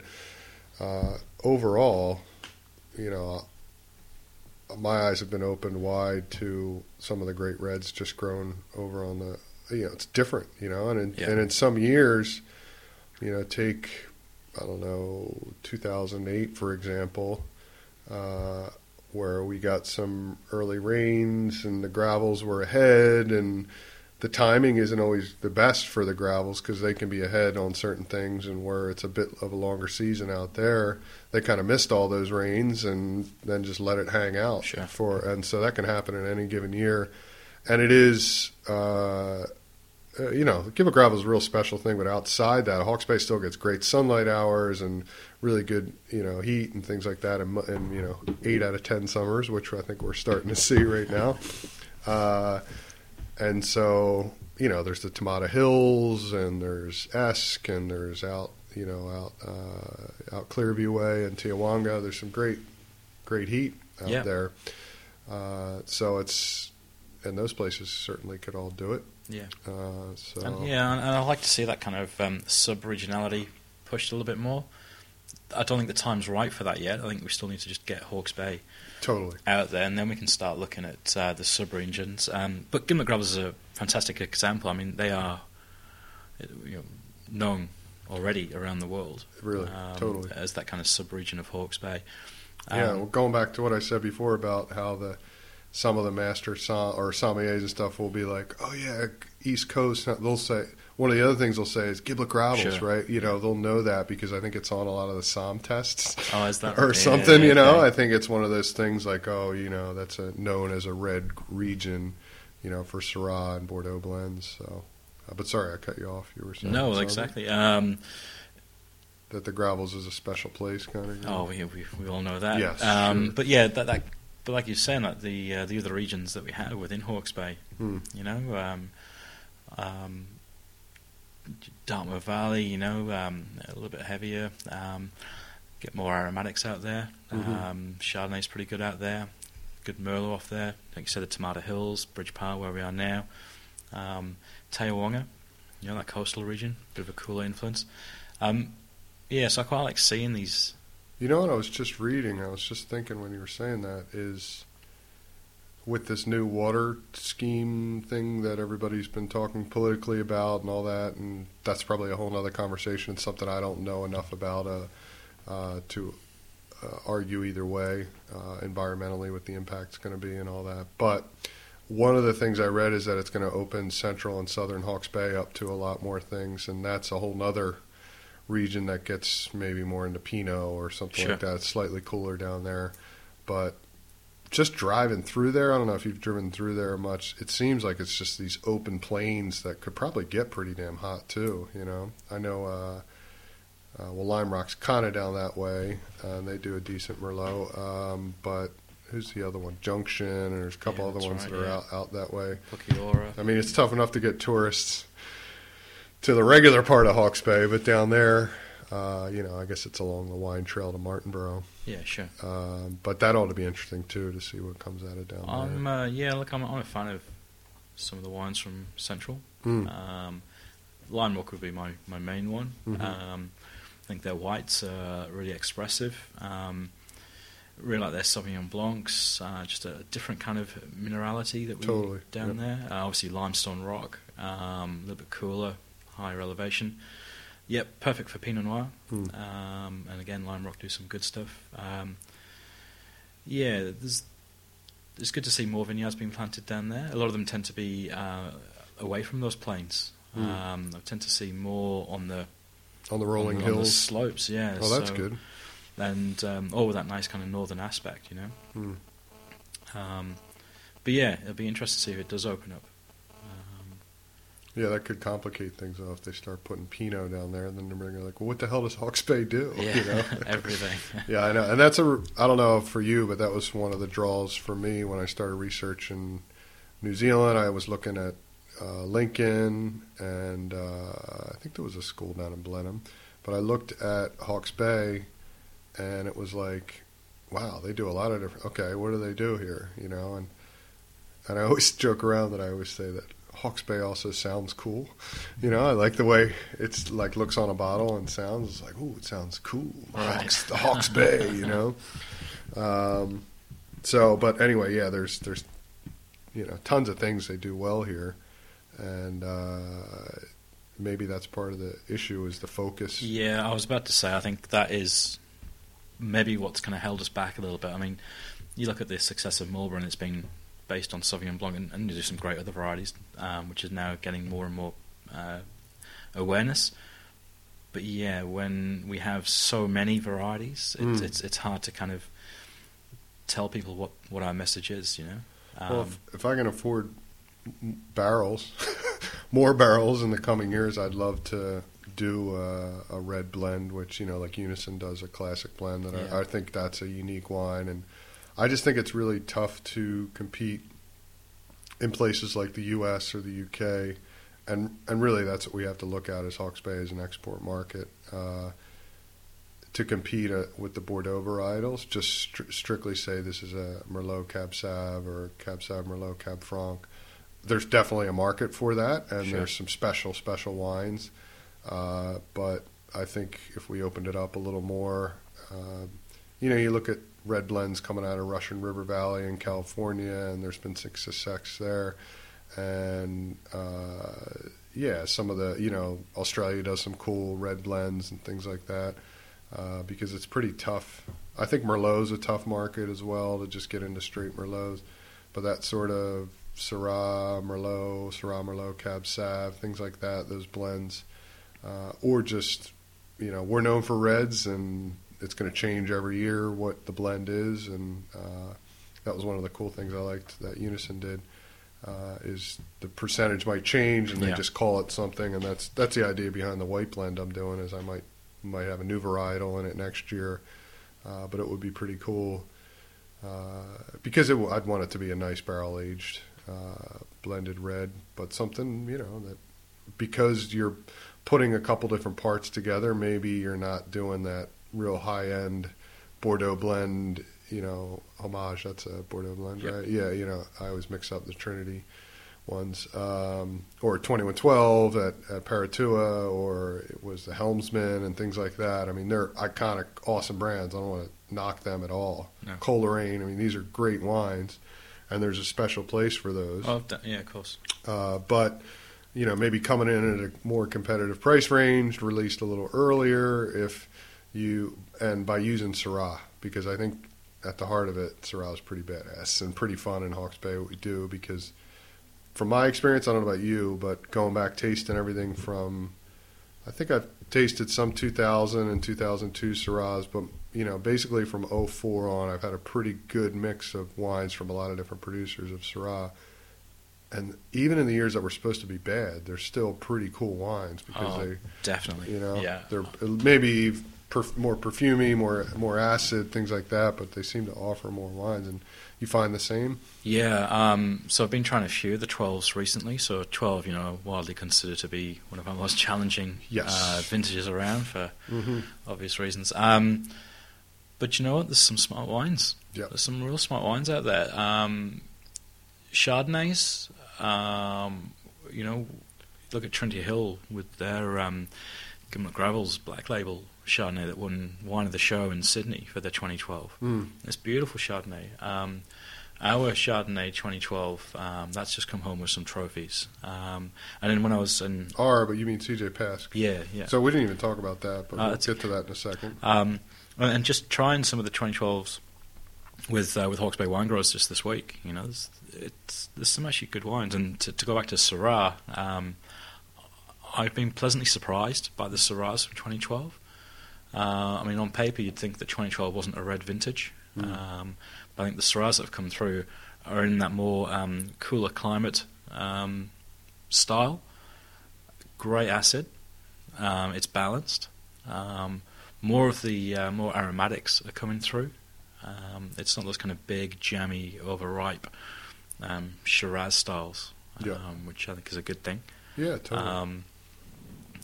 A: uh, overall, you know, my eyes have been opened wide to some of the great reds just grown over on the. You know, it's different. You know, and in,
B: Yeah.
A: and in some years, you know, take I don't know 2008 for example, uh, where we got some early rains and the gravels were ahead and the timing isn't always the best for the gravels because they can be ahead on certain things and where it's a bit of a longer season out there they kind of missed all those rains and then just let it hang out
B: Sure.
A: for and so that can happen in any given year and it is uh, uh, you know Gimlet gravel is a real special thing but outside that Hawke's Bay still gets great sunlight hours and really good you know heat and things like that and, and you know eight out of ten summers which I think we're starting to see right now uh, and so you know there's the Te Mata Hills and there's Esk and there's out you know out uh, out Clearview Way and Te Awanga there's some great great heat out
B: Yeah.
A: there uh, so it's and those places certainly could all do it
B: Yeah.
A: uh, so
B: And, yeah, and, and I'd like to see that kind of um, sub regionality pushed a little bit more. I don't think the time's right for that yet. I think we still need to just get Hawke's Bay
A: totally
B: out there, and then we can start looking at uh, the sub regions. Um, but Gimlet Gravels is a fantastic example. I mean, they are you know, known already around the world
A: really
B: um,
A: totally
B: as that kind of sub region of Hawke's Bay.
A: Yeah,
B: Um,
A: well, going back to what I said before about how the some of the master som- or sommeliers and stuff will be like, "Oh yeah, East Coast." They'll say one of the other things they'll say is Giblet Gravels,
B: Sure.
A: right? You know, they'll know that because I think it's on a lot of the Somm tests
B: oh, is that
A: or
B: yeah,
A: something. You know,
B: okay.
A: I think it's one of those things like, oh, you know, that's a, known as a red region, you know, for Syrah and Bordeaux blends. So, uh, but sorry, I cut you off. You were saying
B: no, exactly. Um,
A: that the Gravels is a special place, kind of.
B: Oh, we, we we all know that.
A: Yes,
B: Um,
A: sure.
B: But yeah, that, that but like you're saying, like the uh, the other regions that we have within Hawke's Bay,
A: Hmm.
B: you know, um, um, Dartmoor Valley, you know, um, a little bit heavier, um, get more aromatics out there.
A: Mhm.
B: Um, Chardonnay's pretty good out there. Good Merlot off there. Like you said, the Te Mata Hills, Bridge Pa, where we are now. Um, Te Awanga, you know, that coastal region, bit of a cooler influence. Um, yeah, so I quite like seeing these
A: You know what I was just reading? I was just thinking when you were saying that is with this new water scheme thing that everybody's been talking politically about and all that, and that's probably a whole other conversation. It's something I don't know enough about uh, uh, to uh, argue either way uh, environmentally what the impact's going to be and all that. But one of the things I read is that it's going to open central and southern Hawke's Bay up to a lot more things, and that's a whole nother region that gets maybe more into Pinot or something
B: Sure.
A: like that. It's slightly cooler down there, but just driving through there, I don't know if you've driven through there much. It seems like it's just these open plains that could probably get pretty damn hot too. You know, I know. Uh, uh, well, Lime Rock's kind of down that way, uh, and they do a decent Merlot. Um, but who's the other one? Junction, and there's a couple
B: Yeah,
A: other ones
B: right,
A: that are
B: yeah.
A: out out that way.
B: Pukeora.
A: I mean, it's tough enough to get tourists to the regular part of Hawke's Bay, but down there, uh, you know, I guess it's along the wine trail to Martinborough.
B: Yeah, sure.
A: Um, but that ought to be interesting too to see what comes out of down
B: I'm uh, yeah, look, I'm, I'm a fan of some of the wines from Central.
A: there. Mm.
B: Um, Lime Rock would be my, my main one.
A: Mhm.
B: Um, I think their whites are really expressive. Um, really like their Sauvignon Blancs, uh, just a different kind of minerality that we
A: Totally,
B: down there. Uh, obviously limestone rock, um, a little bit cooler, higher elevation. Yep, perfect for Pinot Noir.
A: Mm.
B: Um, and again, Lime Rock do some good stuff. Um, yeah, there's it's good to see more vineyards being planted down there. A lot of them tend to be uh, away from those plains.
A: Mm.
B: Um, I tend to see more on the
A: on the rolling
B: on, on the
A: hills.
B: slopes. Yeah,
A: oh, that's
B: so-
A: good.
B: And um, all with that nice kind of northern aspect, you know.
A: Mm.
B: Um, but yeah, it'll be interesting to see if it does open up.
A: Yeah, that could complicate things though if they start putting Pinot down there, and then they're like, well, what the hell does Hawke's Bay do?
B: yeah,
A: You know?
B: everything.
A: Yeah, I know, and that's a. I don't know for you, but that was one of the draws for me when I started researching New Zealand. I was looking at uh, Lincoln, and uh, I think there was a school down in Blenheim, but I looked at Hawke's Bay, and it was like, wow, they do a lot of different. Okay, what do they do here? You know, and and I always joke around that I always say that Hawke's Bay also sounds cool. You know, I like the way it's like looks on a bottle and sounds. It's like, ooh, it sounds cool.
B: Right.
A: Hawks, the Hawke's Bay. You know. Um, so, but anyway, yeah. There's there's you know tons of things they do well here, and uh, maybe that's part of the issue is the focus.
B: Yeah, I was about to say, I think that is maybe what's kind of held us back a little bit. I mean, you look at the success of Marlborough, and it's been based on Sauvignon Blanc, and, and there's some great other varieties, um, which is now getting more and more uh, awareness. But yeah, when we have so many varieties, it,
A: Mm.
B: it's it's hard to kind of tell people what, what our message is. You know. Um,
A: Well, if, if I can afford barrels, more barrels in the coming years, I'd love to do uh, a red blend, which you know, like Unison does a classic blend. That
B: Yeah.
A: I, I think that's a unique wine, and I just think it's really tough to compete in places like the U.S. or the U.K. And and really, that's what we have to look at as Hawke's Bay as an export market. Uh, to compete uh, with the Bordeaux varietals, just stri- strictly say this is a Merlot Cab Sav or Cab Sav Merlot Cab Franc. There's definitely a market for that, and
B: Sure.
A: there's some special special wines. Uh, but I think if we opened it up a little more, uh, you know, you look at red blends coming out of Russian River Valley in California, and there's been some success there. And uh, yeah, some of the you know Australia does some cool red blends and things like that uh, because it's pretty tough. I think Merlot's a tough market as well to just get into straight Merlots, but that sort of Syrah, Merlot, Syrah, Merlot, Cab Sav, things like that, those blends, uh, or just you know we're known for reds and it's going to change every year what the blend is, and uh, that was one of the cool things I liked that Unison did. Uh, is the percentage might change and they
B: Yeah.
A: just call it something, and that's that's the idea behind the white blend I'm doing. Is I might might have a new varietal in it next year, uh, but it would be pretty cool uh, because it, w- I'd want it to be a nice barrel aged uh, blended red, but something you know that because you're putting a couple different parts together, maybe you're not doing that real high end Bordeaux blend. You know, homage. That's a Bordeaux blend,
B: Yep.
A: right? Yeah. You know, I always mix up the Trinity ones, um, or 2112 at, at Paratua, or it was the Helmsman and things like that. I mean, they're iconic, awesome brands. I don't want to knock them at all.
B: No.
A: Coleraine, I mean, these are great wines, and there's a special place for those.
B: oh, yeah, of course.
A: Uh, but you know, maybe coming in at a more competitive price range, released a little earlier, if you and by using Syrah, because I think at the heart of it, Syrah is pretty badass and pretty fun in Hawke's Bay what we do because from my experience, I don't know about you, but going back tasting everything from, I think I've tasted some 2000 and 2002 Syrahs, but you know, basically from 04 on, I've had a pretty good mix of wines from a lot of different producers of Syrah. And even in the years that were supposed to be bad, they're still pretty cool wines because
B: Oh,
A: they,
B: Definitely.
A: you know,
B: Yeah.
A: they're maybe perf- more perfumey, more more acid, things like that. But they seem to offer more wines, and you find the same.
B: Yeah, um, so I've been trying a few of the 12s recently. So 12, you know, widely considered to be one of our most challenging
A: Yes.
B: uh, vintages around for
A: Mm-hmm.
B: obvious reasons. Um, but you know what? There's some smart wines.
A: Yep.
B: There's some real smart wines out there. Um, Chardonnays, um, you know, look at Trinity Hill with their um, Gimlet Gravels Black Label Chardonnay that won wine of the show in Sydney for their 2012.
A: Mm.
B: It's beautiful Chardonnay. Um, our Chardonnay 2012, um, that's just come home with some trophies. Um, and then when I was in,
A: R, but you mean CJ Pask.
B: yeah, yeah.
A: So we didn't even talk about that, but
B: Uh,
A: we'll get to that in a second.
B: Um, and just trying some of the 2012s with uh, with Hawke's Bay Wine Growers just this week. You know, there's, it's, there's some actually good wines. And to, to go back to Syrah, um, I've been pleasantly surprised by the Syrahs from 2012. Uh, I mean, on paper, you'd think that 2012 wasn't a red vintage.
A: Mm.
B: Um, but I think the Syrahs that have come through are in that more um, cooler climate um, style. Great acid. Um, it's balanced. Um, more of the uh, more aromatics are coming through. Um, it's not those kind of big, jammy, overripe um, Shiraz styles,
A: Yeah.
B: um, which I think is a good thing.
A: Yeah, totally.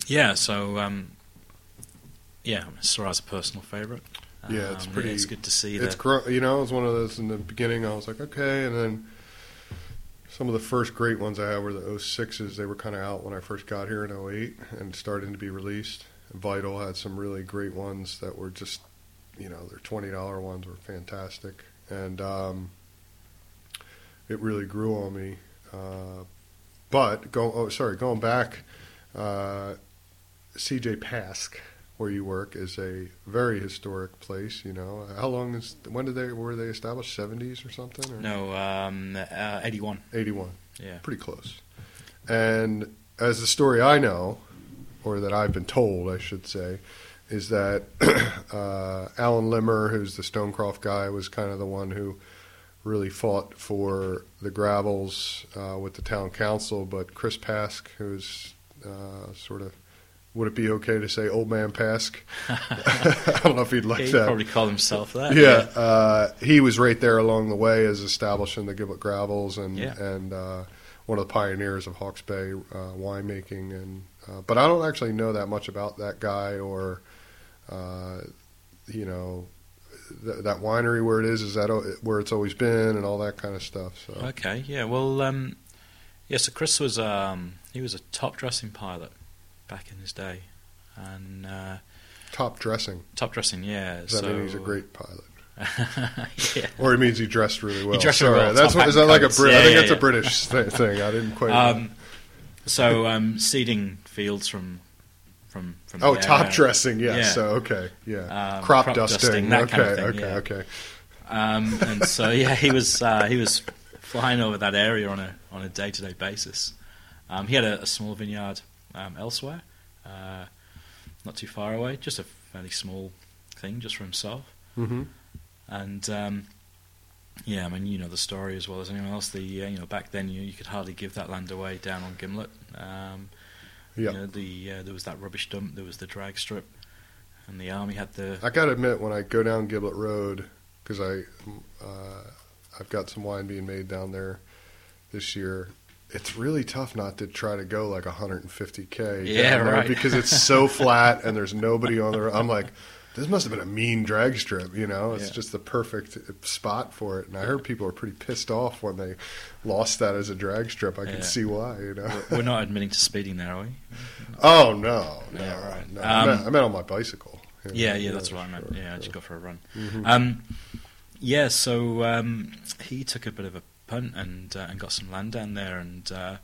B: Yeah, so um, yeah, Syrah's a personal favourite.
A: Yeah, it's
B: Um,
A: pretty-
B: It's good to see
A: it's
B: that.
A: gro- you know, it was one of those in the beginning. I was like, okay, and then Some of the first great ones I had were the 06s. They were kind of out when I first got here in 08 and starting to be released. Vital had some really great ones that were just, you know, their $20 ones were fantastic. And um, it really grew on me. Uh, but, go, oh, sorry, going back, uh, CJ Pask, where you work, is a very historic place. You know, how long is when did they were they established? Seventies or something? Or?
B: No, um, uh, 81.
A: 81.
B: Yeah.
A: Pretty close. And as the story I know, or that I've been told, I should say, is that uh, Alan Limmer, who's the Stonecroft guy, was kind of the one who really fought for the gravels uh, with the town council. But Chris Pask, who's uh, sort of would it be okay to say old man Pask? I don't know if he'd like that.
B: He'd
A: that.
B: probably call himself that.
A: Yeah, uh, he was right there along the way as establishing the Giblet Gravels and
B: Yeah.
A: and uh, one of the pioneers of Hawke's Bay uh, winemaking. And uh, but I don't actually know that much about that guy or uh, you know th- that winery where it is. Is that o- where it's always been and all that kind of stuff? So
B: Okay, yeah. Well, um, yeah. So Chris was um, he was a top dressing pilot back in his day, and uh,
A: top dressing.
B: top dressing, yeah.
A: Does that
B: so,
A: mean he's a great pilot?
B: yeah.
A: Or it means he dressed really well.
B: He dressed
A: Sorry,
B: well,
A: that's what, is that like a. Brit?
B: Yeah,
A: I think
B: yeah,
A: that's
B: yeah.
A: a British th- thing. I didn't quite.
B: Um, so um, seeding fields from from from.
A: oh, top dressing.
B: Yeah.
A: So okay. Yeah.
B: Um,
A: crop,
B: crop
A: dusting.
B: dusting,
A: okay.
B: kind of thing,
A: okay. Okay.
B: Um, and so yeah, he was uh, he was flying over that area on a on a day to day basis. Um, he had a, a small vineyard um, elsewhere, uh, not too far away, just a fairly small thing, just for himself.
A: Mm-hmm.
B: And um, yeah, I mean, you know the story as well as anyone else. The uh, you know back then you, you could hardly give that land away down on Gimlet. Um,
A: Yeah.
B: you know, the uh, there was that rubbish dump, there was the drag strip, and the army had the
A: I got to admit, when I go down Giblet Road, because I, uh, I've got some wine being made down there this year. It's really tough not to try to go like 150k.
B: Yeah,
A: there
B: right.
A: Because it's so flat and there's nobody on the. I'm like, this must have been a mean drag strip. You know, it's
B: Yeah.
A: just the perfect spot for it. And I heard people are pretty pissed off when they lost that as a drag strip. I
B: Yeah.
A: can see why. You know.
B: we're, not admitting to speeding there, are we?
A: Oh no, no,
B: Yeah, right.
A: no. I,
B: Um,
A: meant, I meant on my bicycle. you know,
B: Yeah, yeah, that's what I meant.
A: sure,
B: Yeah, I just go for a run.
A: Mhm.
B: Um, yeah, so um, he took a bit of a punt and uh, and got some land down there, and uh,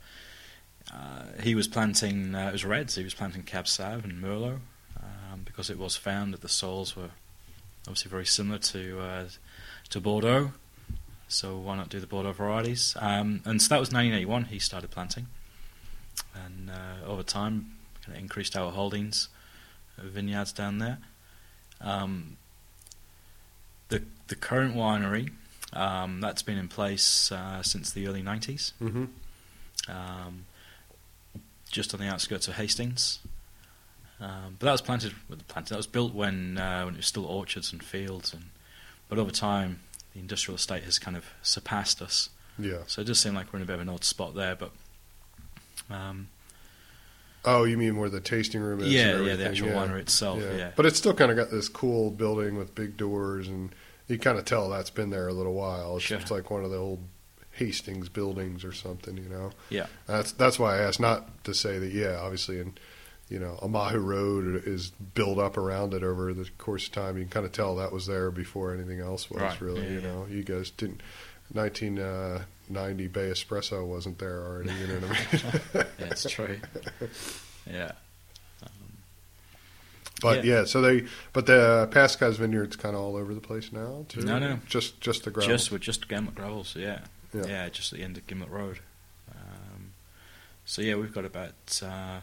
B: uh, he was planting. Uh, it was reds. He was planting Cab Sav and Merlot um, because it was found that the soils were obviously very similar to uh, to Bordeaux. So why not do the Bordeaux varieties? Um, and so that was 1981. He started planting, and over time, kind of increased our holdings of vineyards down there. Um, the the current winery um, that's been in place uh, since the early 90s,
A: Mhm.
B: um, just on the outskirts of Hastings. Um, but that was planted, planted. That was built when uh, when it was still orchards and fields, and but over time the industrial estate has kind of surpassed us.
A: Yeah.
B: So it does seem like we're in a bit of an odd spot there, but um,
A: Oh, you mean where the tasting room is?
B: yeah, yeah, the actual
A: yeah.
B: winery itself, yeah.
A: But it's still kind of got this cool building with big doors, and you kind of tell that's been there a little while. It's
B: Sure.
A: just like one of the old Hastings buildings or something, you know.
B: Yeah.
A: That's that's why I asked. Not to say that, yeah, obviously, and you know, Omahu Road is built up around it over the course of time. You can kind of tell that was there before anything else was.
B: Right,
A: Really,
B: yeah,
A: you
B: yeah.
A: know, you guys didn't. 1990 uh, Bay Espresso wasn't there already. You know what I mean?
B: it's true. Yeah.
A: But yeah. so they, but the Pascas Vineyard's kind of all over the place now too.
B: No, no.
A: just just the gravel.
B: Just with just Gimlet Gravels, yeah.
A: Yeah.
B: yeah, just at the end of Gimlet Road. Um, so yeah, we've got about uh,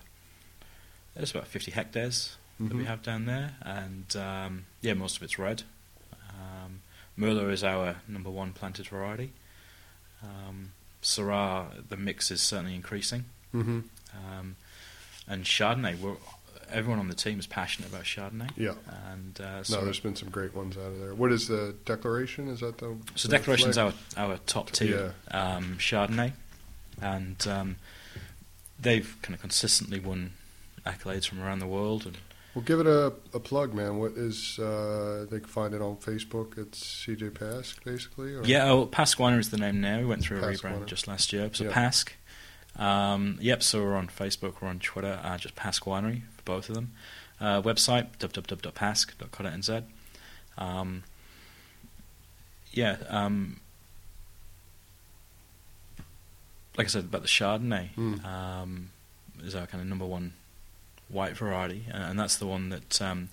B: there's about 50 hectares that we
A: Mhm.
B: have down there, and um, yeah, most of it's red. Um, Merlot is our number one planted variety. Um, Syrah, the mix is certainly increasing,
A: hmm
B: um, and Chardonnay. We're, everyone on the team is passionate about Chardonnay,
A: Yeah.
B: and uh,
A: No,
B: so
A: there's been some great ones out of there. What is the declaration? Is that the
B: So
A: the
B: Declaration's
A: flag?
B: our our top tier um, Chardonnay, and um, they've kind of consistently won accolades from around the world, and
A: Well, give it a, a plug, man. What is uh, they can find it on Facebook? It's CJ Pask, basically. Or?
B: Yeah, oh, Pask Winery is the name now. We went through a rebrand
A: Winery.
B: just last year. So
A: Yeah.
B: Pask. Um, yep, so we're on Facebook, we're on Twitter, uh, just Pask Winery for both of them. Uh, website, www.pask.co.nz. Um, yeah, um, like I said about the Chardonnay,
A: Mm.
B: um, is our kind of number one white variety, and, and that's the one that um,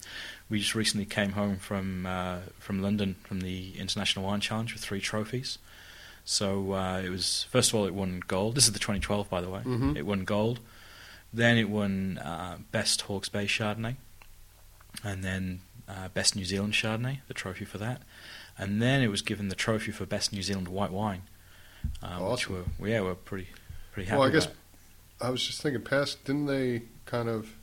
B: we just recently came home from uh, from London from the International Wine Challenge with three trophies. So uh, it was first of all it won gold. This is the 2012, by the way.
A: Mhm.
B: It won gold. Then it won uh, best Hawke's Bay Chardonnay, and then uh, best New Zealand Chardonnay, the trophy for that, and then it was given the trophy for best New Zealand white wine, uh, which
A: Awesome.
B: were yeah we're pretty pretty happy.
A: Well, I guess
B: about.
A: I was just thinking, Pask didn't they kind of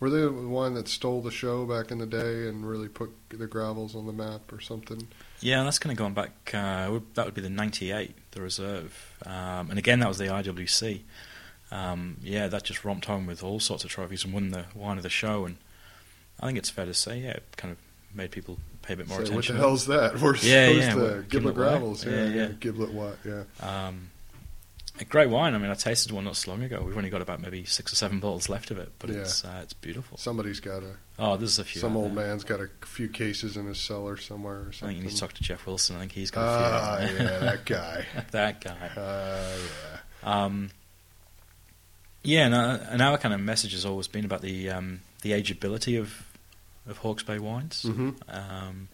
A: were they the one that stole the show back in the day and really put the gravels on the map or something?
B: Yeah, that's kind of going back. Uh, that would be the '98, the reserve, um, and again that was the IWC. Um, yeah, that just romped home with all sorts of trophies and won the wine of the show. And I think it's fair to say, yeah, it kind of made people pay a bit more
A: what
B: attention.
A: the hell's that? Where's,
B: Yeah,
A: where's
B: yeah,
A: the
B: what-
A: Giblet
B: Giblet
A: Gravels? Yeah,
B: Yeah,
A: yeah. Giblet what? Yeah.
B: Um, a great wine. I mean, I tasted one not so long ago. We've only got about maybe six or seven bottles left of it, but
A: Yeah.
B: it's uh, it's beautiful.
A: Somebody's got a
B: Oh, there's a few.
A: some old
B: there.
A: man's got a few cases in his cellar somewhere or
B: I think you need to talk to Jeff Wilson. I think he's got
A: Ah,
B: a few. out there.
A: yeah, that guy.
B: that guy.
A: Uh, yeah.
B: Um, yeah, and, uh, and our kind of message has always been about the um, the ageability of of Hawke's Bay wines,
A: hmm
B: um,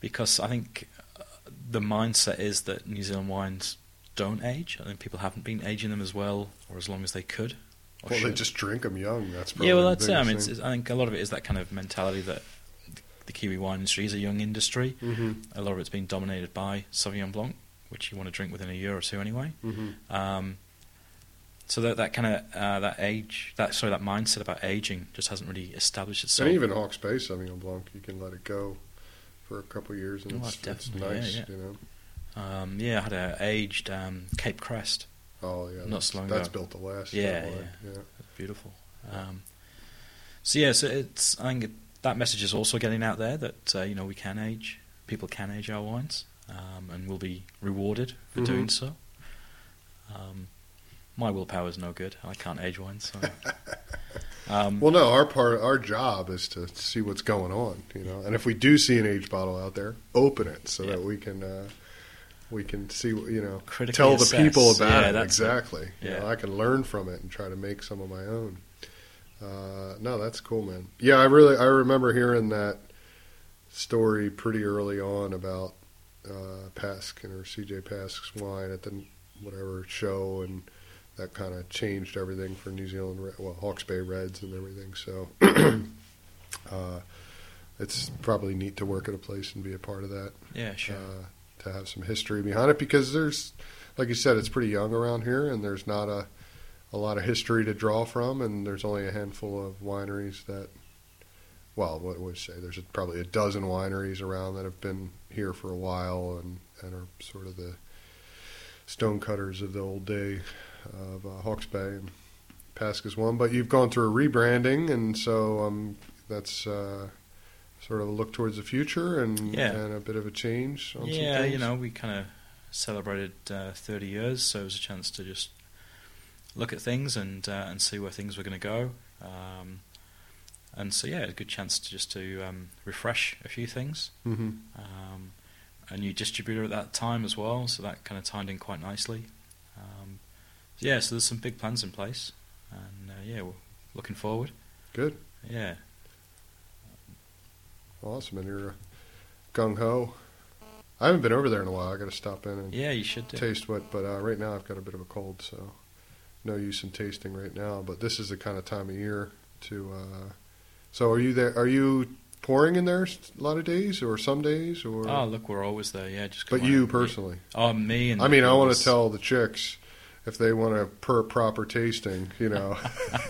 B: because I think uh, the mindset is that New Zealand wines don't age. I think people haven't been aging them as well or as long as they could. Or
A: Well, they just drink them young. That's probably
B: yeah, well, that's it. I mean, it's, it's, I think a lot of it is that kind of mentality that the Kiwi wine industry is a young industry.
A: Mhm,
B: A lot of it's been dominated by Sauvignon Blanc, which you want to drink within a year or two anyway.
A: mhm.
B: Um, so that that kind of uh, that age, that sorry, that mindset about aging just hasn't really established itself.
A: And even Hawke's Bay Sauvignon Blanc, you can let it go for a couple of years, and
B: Oh,
A: it's, it's
B: definitely, yeah,
A: nice.
B: yeah.
A: You know.
B: um, yeah, I had a aged um, Cape Crest,
A: Oh yeah,
B: Not
A: that's,
B: so long
A: that's
B: ago.
A: built to last.
B: Yeah,
A: wine, yeah.
B: beautiful. Um, so yeah, so it's I think it, that message is also getting out there that uh, you know we can age, people can age our wines, um, and will be rewarded for
A: Mhm.
B: doing so. Um, my willpower is no good. I can't age wines. So. um,
A: Well, no, our part, our job is to see what's going on, you know. And if we do see an aged bottle out there, open it so
B: Yeah.
A: that we can uh, we can see, you know,
B: Critically
A: tell the
B: assess.
A: people about
B: Yeah,
A: it exactly. You
B: Yeah.
A: know, I can learn from it and try to make some of my own. Uh, no, that's cool, man. Yeah, I really I remember hearing that story pretty early on about uh, Pask or CJ Pask's wine at the whatever show, and that kind of changed everything for New Zealand, well, Hawke's Bay Reds and everything. So uh, it's probably neat to work at a place and be a part of that
B: yeah, sure.
A: uh, to have some history behind it because there's, like you said, it's pretty young around here, and there's not a a lot of history to draw from, and there's only a handful of wineries that. Well, what would say? There's probably a dozen wineries around that have been here for a while and, and are sort of the stonecutters of the old day of uh, Hawke's Bay and Pask is one. But you've gone through a rebranding, and so um, that's uh, sort of a look towards the future and,
B: Yeah.
A: and a bit of a change. On
B: yeah, you know, we kind of celebrated uh, 30 years, so it was a chance to just look at things and uh, and see where things were going to go. Um, and so, yeah, a good chance to just to um, refresh a few things.
A: hmm
B: Um, a new distributor at that time as well, so that kind of tied in quite nicely. Yeah, so there's some big plans in place, and uh, yeah, we're looking forward.
A: Good,
B: Yeah,
A: awesome, and you're gung ho. I haven't been over there in a while. I got to stop in and
B: yeah, you should do.
A: taste what, but uh, right now I've got a bit of a cold, so no use in tasting right now. But this is the kind of time of year to. Uh, so are you there? Are you pouring in there a lot of days, or some days, or?
B: Oh, look, we're always there. Yeah, just
A: but you personally,
B: Oh, me and
A: I mean, I want to tell the chicks if they want a per proper tasting, you know,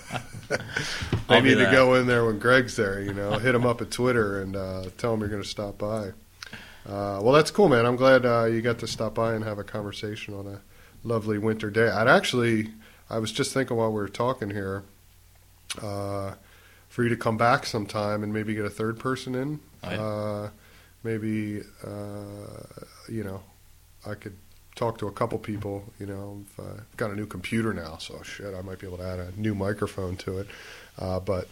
A: they need to go in there when Greg's there. You know, hit him up at Twitter and uh, tell him you're going to stop by. Uh, well, that's cool, man. I'm glad uh, you got to stop by and have a conversation on a lovely winter day. I'd actually, I was just thinking while we were talking here. Uh, for you to come back sometime and maybe get a third person in.
B: Yeah.
A: Uh, maybe uh, you know, I could talk to a couple people. You know, I've uh, got a new computer now, so shit, I might be able to add a new microphone to it. Uh, but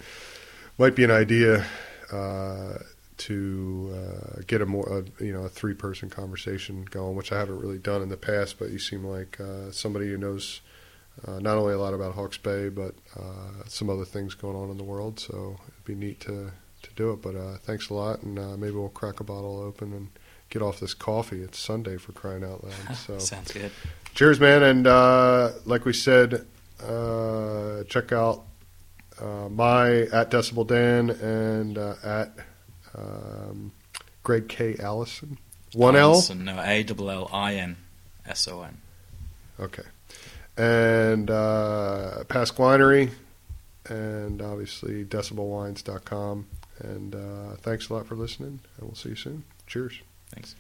A: might be an idea uh, to uh, get a more, uh, you know, a three-person conversation going, which I haven't really done in the past. But you seem like uh, somebody who knows not only a lot about Hawke's Bay, but some other things going on in the world. So it'd be neat to to do it. But thanks a lot, and maybe we'll crack a bottle open and get off this coffee. It's Sunday for crying out loud. So
B: Sounds good.
A: cheers, man, and uh, like we said, uh, check out uh, my at Decibel Dan and uh, at um, Greg K Allinson. One L.
B: Allison, No, A double L I N S O N.
A: Okay. And uh, Pask Winery, and obviously decibelwines.com. And uh, thanks a lot for listening, and we'll see you soon. Cheers.
B: Thanks.